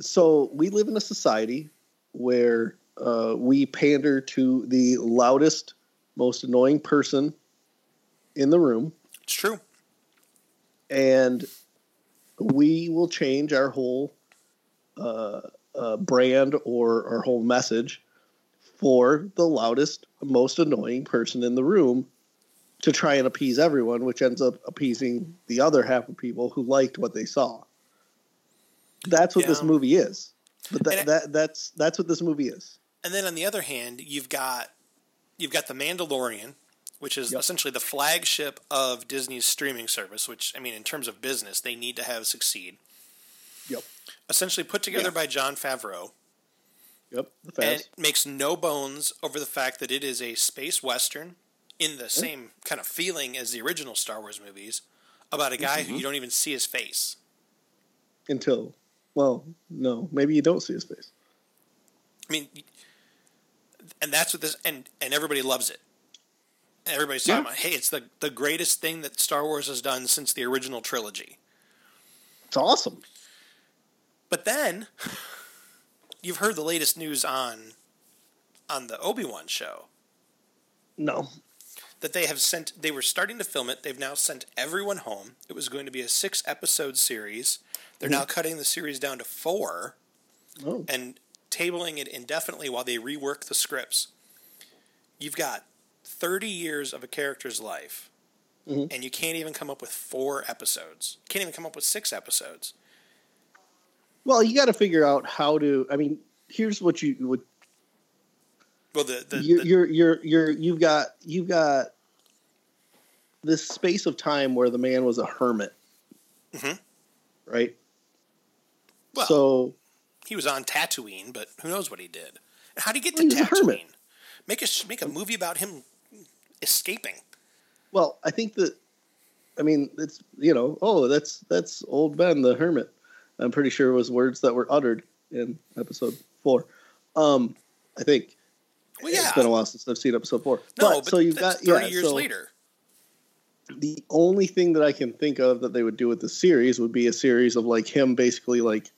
so we live in a society where uh, we pander to the loudest most annoying person in the room It's true. and we will change our whole uh, uh, brand or our whole message for the loudest most annoying person in the room to try and appease everyone, which ends up appeasing the other half of people who liked what they saw. That's what this movie is. But that, that that's that's what this movie is. And then on the other hand, you've got you've got the Mandalorian, which is Yep. essentially the flagship of Disney's streaming service. Which I mean, in terms of business, they need to have succeed. Yep. Essentially put together by Jon Favreau, Yep. The and fast. makes no bones over the fact that it is a space western in the same kind of feeling as the original Star Wars movies about a guy who mm-hmm. you don't even see his face. Until well, no, maybe you don't see his face. I mean, and that's what this and and everybody loves it. Everybody's Yeah. about, hey, it's the the greatest thing that Star Wars has done since the original trilogy. It's awesome. But then *laughs* you've heard the latest news on on the Obi Wan show No. that they have sent. They were starting to film it. They've now sent everyone home. It was going to be a six episode series. They're now cutting the series down to four. Oh. and tabling it indefinitely while they rework the scripts. You've got 30 years of a character's life, Mhm. and you can't even come up with four episodes. Can't even come up with six episodes. Well, you got to figure out how to. I mean, here's what you would. Well, the, the, You're, the- you're you're you're you've got you've got this space of time where the man was a hermit, Mhm. right? well, so he was on Tatooine, but who knows what he did? How did he get to was a hermit. Make a make a movie about him escaping. well, I think that. I mean, it's you know, oh, that's that's old Ben the hermit. I'm pretty sure it was words that were uttered in episode four. Um, I think. Well, It's yeah. been a while since I've seen episode four. No, but so you've got 30 yeah, years so- later. the only thing that I can think of that they would do with the series would be a series of like him basically like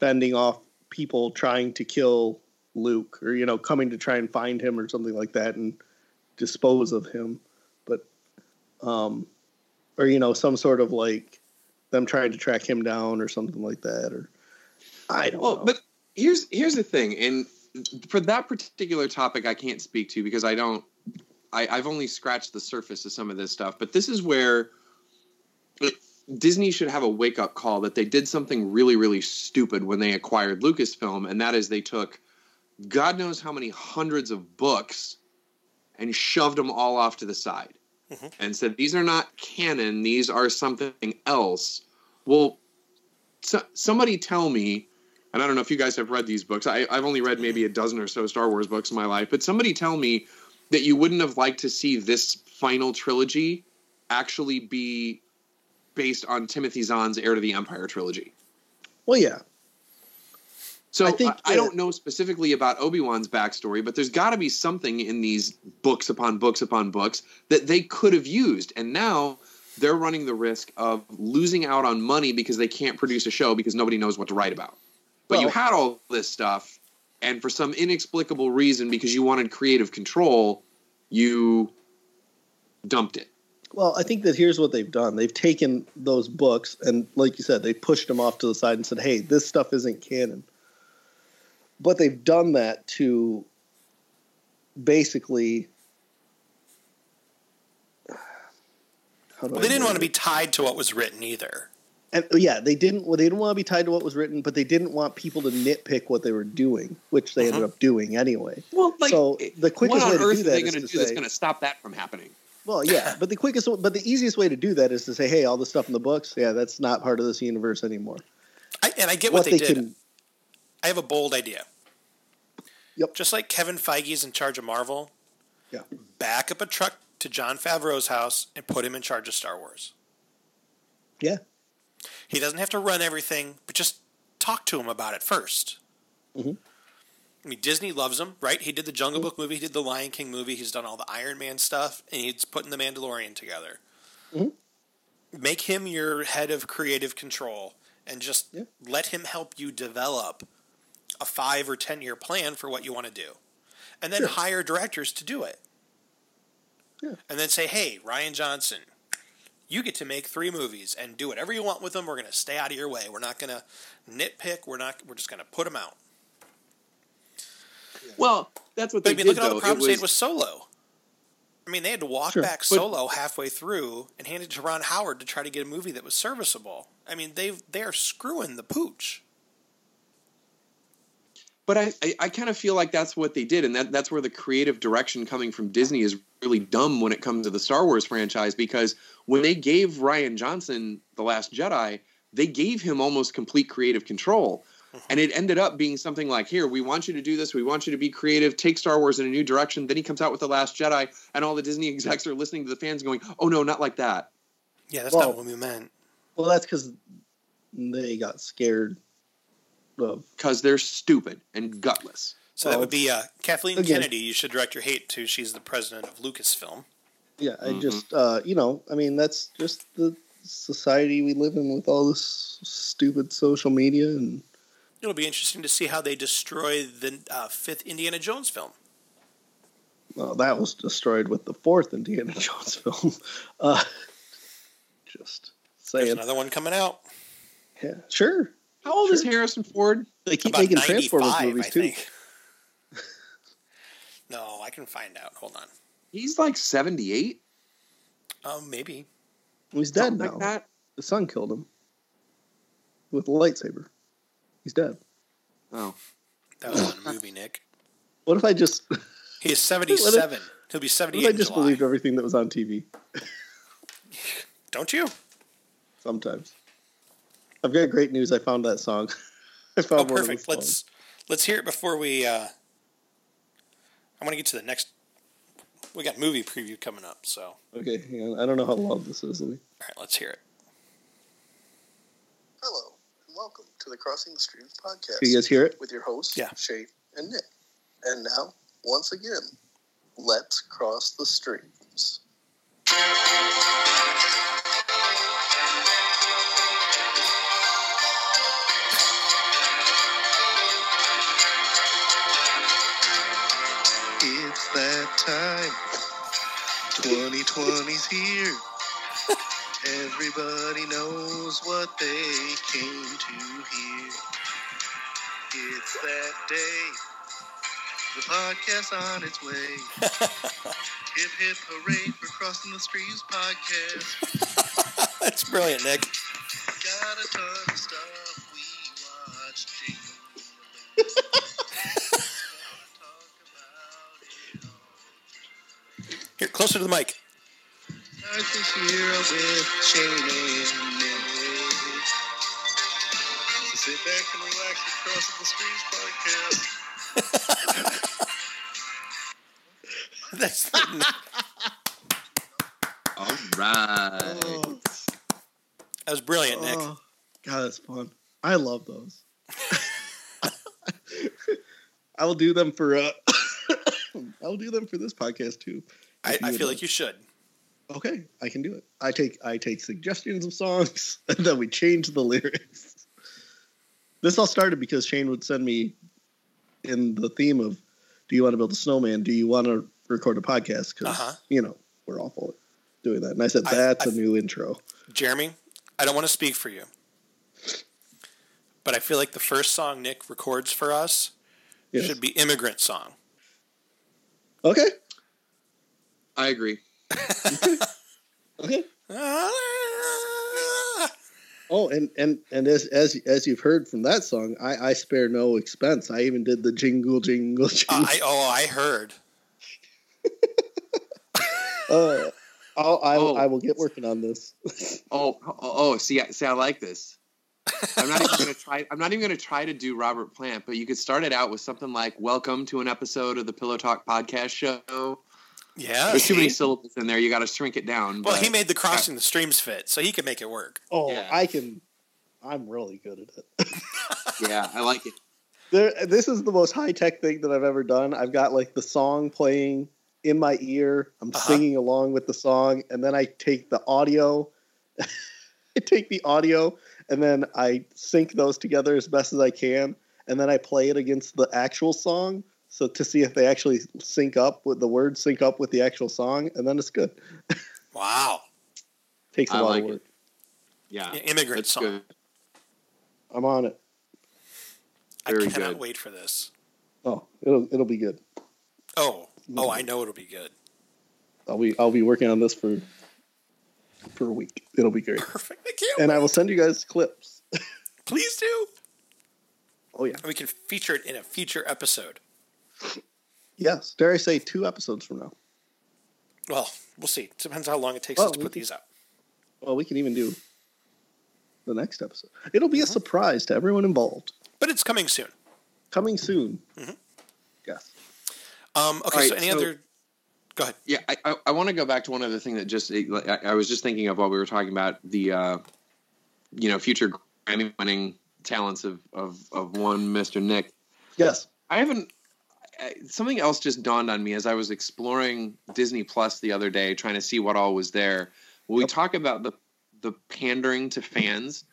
fending off people trying to kill Luke or you know coming to try and find him or something like that and dispose of him but um or you know some sort of like them trying to track him down or something like that or I don't Well, know but here's here's the thing, and for that particular topic, I can't speak to because I don't. I, I've only scratched the surface of some of this stuff, but this is where Disney should have a wake up call that they did something really, really stupid when they acquired Lucasfilm, and that is they took God knows how many hundreds of books and shoved them all off to the side Mhm. and said, These are not canon, these are something else. Well, so, somebody tell me, and I don't know if you guys have read these books. I, I've only read maybe a dozen or so Star Wars books in my life, but somebody tell me that you wouldn't have liked to see this final trilogy actually be based on Timothy Zahn's Heir to the Empire trilogy. well yeah So I think I don't know specifically about Obi Wan's backstory, but there's got to be something in these books upon books upon books that they could have used, and now they're running the risk of losing out on money because they can't produce a show because nobody knows what to write about. But you had all this stuff, and for some inexplicable reason, because you wanted creative control, you dumped it. Well, I think that here's what they've done. They've taken those books and, like you said, they pushed them off to the side and said, "Hey, this stuff isn't canon." But they've done that to basically. How do Well, I they didn't word want to be tied to what was written either. And yeah, they didn't. Well, they didn't want to be tied to what was written, but they didn't want people to nitpick what they were doing, which they ended Mhm. up doing anyway. Well, like, So, the quickest what way on to earth do are they going to to do that's going to stop that from happening? Well, yeah, *laughs* but the quickest, but the easiest way to do that is to say, "Hey, all the stuff in the books, yeah, that's not part of this universe anymore." I, and I get what, What they, they did. can- I have a bold idea. Yep. Just like Kevin Feige is in charge of Marvel, Yeah. back up a truck to Jon Favreau's house and put him in charge of Star Wars. Yeah. He doesn't have to run everything, but just talk to him about it 1st mm-hmm. I mean, Disney loves him, right? He did the Jungle Book movie, he did the Lion King movie, he's done all the Iron Man stuff, and he's putting the Mandalorian together. Mm-hmm. Make him your head of creative control, and just Yeah. let him help you develop a five or ten year plan for what you want to do, and then Sure. hire directors to do it. Yeah. And then say, "Hey, Rian Johnson, you get to make three movies and do whatever you want with them. We're going to stay out of your way. We're not going to nitpick. We're not. We're just going to put them out." Well, that's what But they I mean, did look at all the It problems they had with Solo. I mean, they had to walk Sure, back but- Solo halfway through and hand it to Ron Howard to try to get a movie that was serviceable. I mean, they they are screwing the pooch. But I, I, I kind of feel like that's what they did, and that, that's where the creative direction coming from Disney is really dumb when it comes to the Star Wars franchise because when they gave Rian Johnson The Last Jedi, they gave him almost complete creative control. Mm-hmm. And it ended up being something like, here, we want you to do this. We want you to be creative, take Star Wars in a new direction. Then he comes out with The Last Jedi, and all the Disney execs are listening to the fans going, oh, no, not like that. Yeah, that's Well- not what we meant. Well, that's because they got scared of. Because they're stupid and gutless. So that would be uh, Kathleen again- Kennedy. You should direct your hate to. She's the president of Lucasfilm. Yeah, I Mhm. just, uh, you know, I mean, that's just the society we live in with all this stupid social media and. It'll be interesting to see how they destroy the uh, fifth Indiana Jones film. Well, that was destroyed with the fourth Indiana *laughs* Jones film. Uh, just There's another one coming out. Yeah, sure. How old is Harrison Ford? They keep About making Transformers movies I too. *laughs* no, I can find out. Hold on. He's like 78. Um, maybe. He's dead something now. like that. The son killed him with a lightsaber. He's dead. Oh. That was on a movie, Nick. What if I just He is *laughs* 77. He'll be what 78 if I in just July. believed everything that was on TV? Don't you? Sometimes. I've got great news. I found that song. *laughs* I Oh, found one of perfect. Let's songs. let's hear it before we. Uh, I want to get to the next. We got movie preview coming up, so Okay, hang on. I don't know how long this is. All right, let's hear it. Hello, and welcome to the Crossing the Streams podcast Can you guys hear it? with your hosts, Yeah. Shay and Nick. And now, once again, let's cross the streams. It's that time. 2020's here. Everybody knows what they came to hear. It's that day. The podcast on its way. *laughs* hip hip hooray for crossing the streams podcast. That's brilliant, Nick. Closer to the mic. Start this year with Shane and Nick. So sit back and relax with the Streams podcast. That's All right. Oh, that was brilliant, Nick. oh, God, that's fun. I love those. *laughs* *laughs* I will do them for. Uh, *coughs* I will do them for this podcast too. I, I feel like. like you should. Okay, I can do it. I take I take suggestions of songs *laughs* and then we change the lyrics. This all started because Shane would send me in the theme of do you want to build a snowman? Do you want to record a podcast? Because Uh-huh. you know, we're awful at doing that. And I said, That's a I- new intro. Jeremy, I don't want to speak for you, but I feel like the first song Nick records for us Yes. should be "Immigrant Song." Okay. I agree. *laughs* Okay. Oh, and and and as as as you've heard from that song, I I spare no expense. I even did the jingle jingle jingle. I, oh, I heard. *laughs* Uh, I'll, I, Oh. I will get working on this. *laughs* Oh, oh, oh, see, I- see, I like this. I'm not even gonna try. I'm not even gonna try to do Robert Plant, but you could start it out with something like "Welcome to an episode of the Pillow Talk podcast show." Yeah. There's too many syllables in there. You got to shrink it down. well, but- he made the crossing the streams fit, so he can make it work. Oh, Yeah. I can. I'm really good at it. *laughs* Yeah, I like it. There, this is the most high tech thing that I've ever done. I've got like the song playing in my ear. I'm Uh-huh. singing along with the song, and then I take the audio. I *laughs* take the audio, and then I sync those together as best as I can, and then I play it against the actual song, so to see if they actually sync up with the words sync up with the actual song, and then it's good. *laughs* Wow. Takes a I lot like of it. work. Yeah, Immigrant that's song. good. I'm on it. Very I Very cannot good. wait for this. Oh, it'll it'll be good. Oh, oh, I know it'll be good. I'll be I'll be working on this for for a week. It'll be great. Perfect. I can't. and wait. I will send you guys clips. *laughs* Please do. Oh yeah, And we can feature it in a future episode. Yes. Dare I say two episodes from now? Well, we'll see. Depends how long it takes Well, us to put can- these out. Well, we can even do the next episode. It'll Mm-hmm. be a surprise to everyone involved. But it's coming soon. Coming soon. Mm-hmm. Yes. Um, okay, All right, so any so- other? Go ahead. Yeah, I, I, I want to go back to one other thing that just I, I was just thinking of while we were talking about the uh, you know future Grammy winning talents of, of of one Mr. Nick. Yes. I haven't. Something else just dawned on me as I was exploring Disney Plus the other day, trying to see what all was there. When we talk about the the pandering to fans,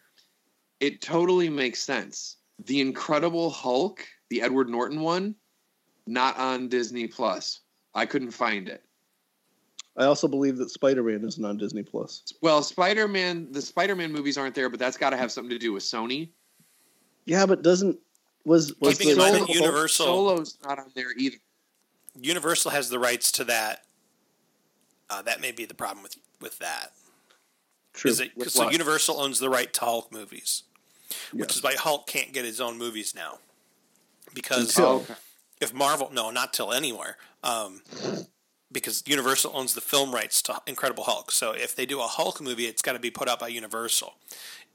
it totally makes sense. The Incredible Hulk, the Edward Norton one, not on Disney Plus. I couldn't find it. I also believe that Spider Man isn't on Disney Plus. Well, Spider Man, the Spider Man movies aren't there, but that's got to have something to do with Sony. Yeah, but doesn't was was Keeping in the mind Solo- that Universal Solo's not on there either. Universal has the rights to that. Uh, that may be the problem with with that. true? Is it, With so what? Universal owns the right to Hulk movies, which Yes. is why Hulk can't get his own movies now. Because Until- Oh, okay. if Marvel, no, not till anywhere, um, because Universal owns the film rights to Incredible Hulk. So if they do a Hulk movie, it's got to be put out by Universal.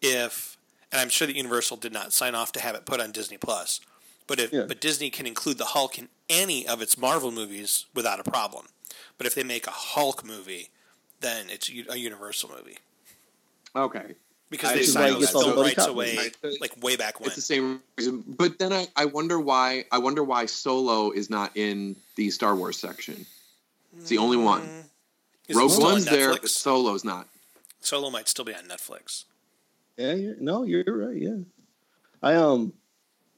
If and I'm sure that Universal did not sign off to have it put on Disney Plus, but if Yeah. but Disney can include the Hulk in any of its Marvel movies without a problem. But if they make a Hulk movie, then it's a Universal movie Okay. because I they signed those film rights away like way back when. It's the same reason, but then I, I wonder why I wonder why Solo is not in the Star Wars section. It's the only one. Hmm. Is Rogue still on One's there, but Solo's not. Solo might still be on Netflix. Yeah, you're, no, you're right. Yeah, I um.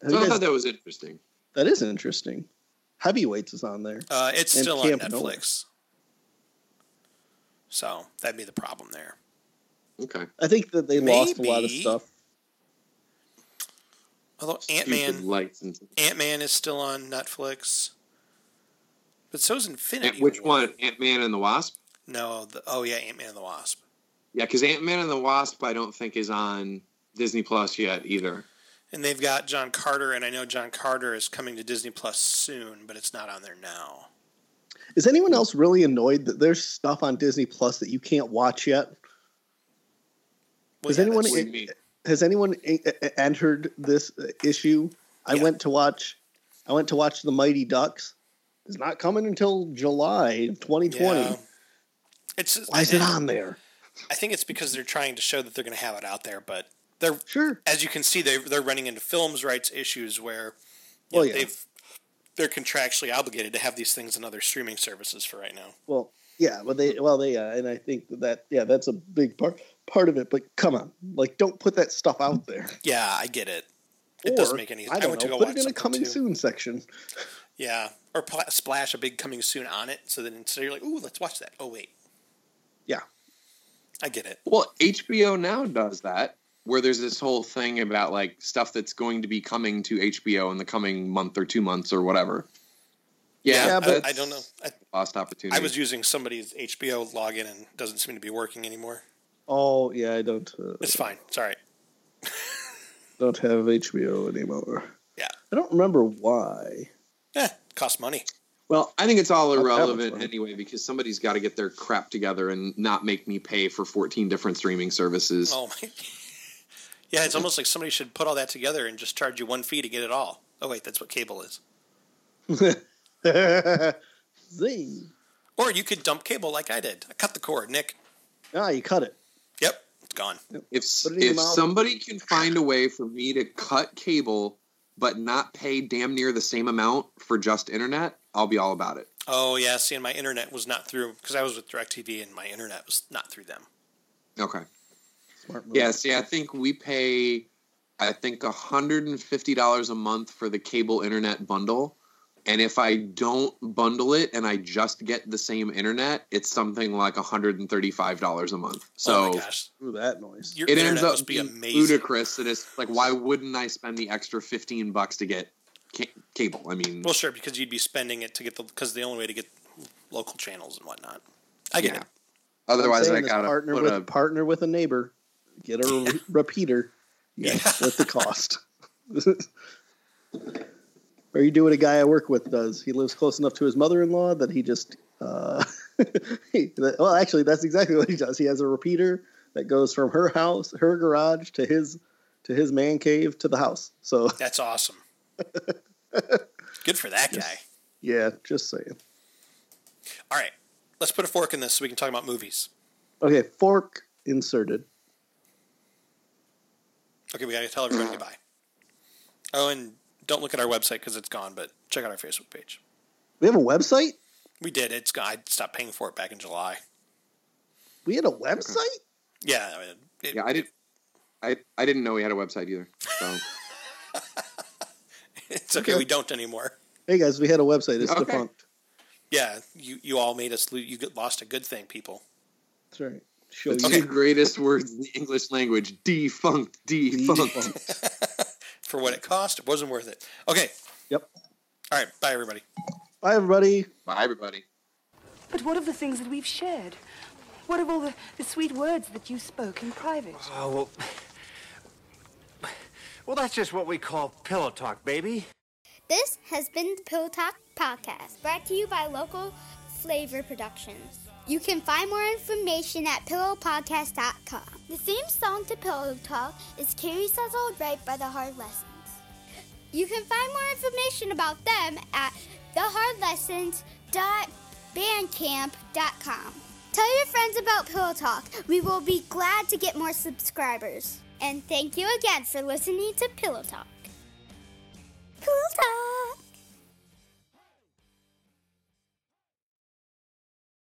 So I guys- thought that was interesting. that is interesting. Heavyweights is on there. Uh, it's And still on Camp Nowhere. Netflix. So that'd be the problem there. Okay. I think that they lost a lot of stuff. Although Ant Man, Ant Man is still on Netflix, but so's Infinity. And which War. one? Ant Man and the Wasp. No. The, oh yeah, Ant Man and the Wasp. Yeah, because Ant Man and the Wasp, I don't think is on Disney Plus yet either. And they've got John Carter, and I know John Carter is coming to Disney Plus soon, but it's not on there now. Is anyone else really annoyed that there's stuff on Disney Plus that you can't watch yet? Well, Has yeah, anyone that's- What do you mean? has anyone entered this uh, issue? I Yeah. went to watch. I went to watch the Mighty Ducks. It's not coming until July of 2020. Yeah. It's Why is it on there? I think it's because they're trying to show that they're going to have it out there, but they're Sure. as you can see, they they're running into films rights issues where Well, know, yeah. they've they're contractually obligated to have these things in other streaming services for right now. Well, yeah, but they well they uh, and I think that yeah that's a big part part of it. But come on, like don't put that stuff out there. Yeah, I get it. It Or, doesn't make any. I don't went know. to go put watch it in a coming too. soon section. Yeah, or pla- splash a big coming soon on it, so then instead you're like, "Ooh, let's watch that." Oh wait, Yeah. I get it. Well, HBO now does that, where there's this whole thing about like stuff that's going to be coming to HBO in the coming month or two months or whatever. Yeah, Yeah, but- I, don't know. I, lost opportunity. I was using somebody's HBO login and it doesn't seem to be working anymore. Oh yeah, I don't uh, It's fine. It's all right. don't have HBO anymore. Yeah. I don't remember why. Eh, costs money. Well, I think it's all irrelevant fun. anyway because somebody's got to get their crap together and not make me pay for 14 different streaming services. Oh my. God. *laughs* Yeah, it's almost like somebody should put all that together and just charge you one fee to get it all. Oh wait, that's what cable is. *laughs* Zing! Or you could dump cable like I did. I cut the cord, Nick. Ah, you cut it. Yep, it's gone. If it if somebody can find a way for me to cut cable but not pay damn near the same amount for just internet, I'll be all about it. Oh yeah, see, and my internet was not through because I was with Directv, and my internet was not through them. Okay. Smart move. Yeah, see, I think we pay, I think $150 a month for the cable internet bundle. And if I don't bundle it and I just get the same internet, it's something like $135 a month. So oh my gosh, Ooh, that noise. your it internet ends up must be being amazing. ludicrous that it's like, why wouldn't I spend the extra 15 bucks to get ca- cable? I mean, Well, sure, because you'd be spending it to get the because the only way to get local channels and whatnot. I get Yeah. it. otherwise I'm I saying is gotta partner with a partner with a neighbor, get a re- *laughs* repeater. Yeah, Yeah. with the cost. *laughs* or you do what a guy I work with does. He lives close enough to his mother-in-law that he just. Uh, he- *laughs* well, actually, that's exactly what he does. He has a repeater that goes from her house, her garage, to his to his man cave to the house. So That's awesome. *laughs* Good for that guy. yeah, just saying. All right, let's put a fork in this so we can talk about movies. Okay, fork inserted. Okay, we gotta tell everybody *clears throat* goodbye. Oh, and don't look at our website because it's gone, but check out our Facebook page. We have a website. We did. It's gone. I stopped paying for it back in July. We had a website. Yeah, I mean, it, yeah. I did. I I didn't know we had a website either. So *laughs* it's okay. We don't anymore. Hey guys, we had a website. It's Okay. defunct. Yeah, you you all made us. lo- You get- lost a good thing, people. That's right. Show the you. two greatest words in the English language: defunct, defunct. Defunct. *laughs* For what it cost, it wasn't worth it. Okay. Yep. All right. Bye, everybody. Bye, everybody. Bye, everybody. But what of the things that we've shared? What of all the, the sweet words that you spoke in private? Oh, well. Well, that's just what we call pillow talk, baby. This has been the Pillow Talk Podcast, brought to you by Local Flavor Productions. You can find more information at pillowpodcast.com. The theme song to Pillow Talk is Carrie Says Old Right by The Hard Lessons. You can find more information about them at thehardlessons.bandcamp.com. Tell your friends about Pillow Talk. We will be glad to get more subscribers. And thank you again for listening to Pillow Talk. Pillow Talk!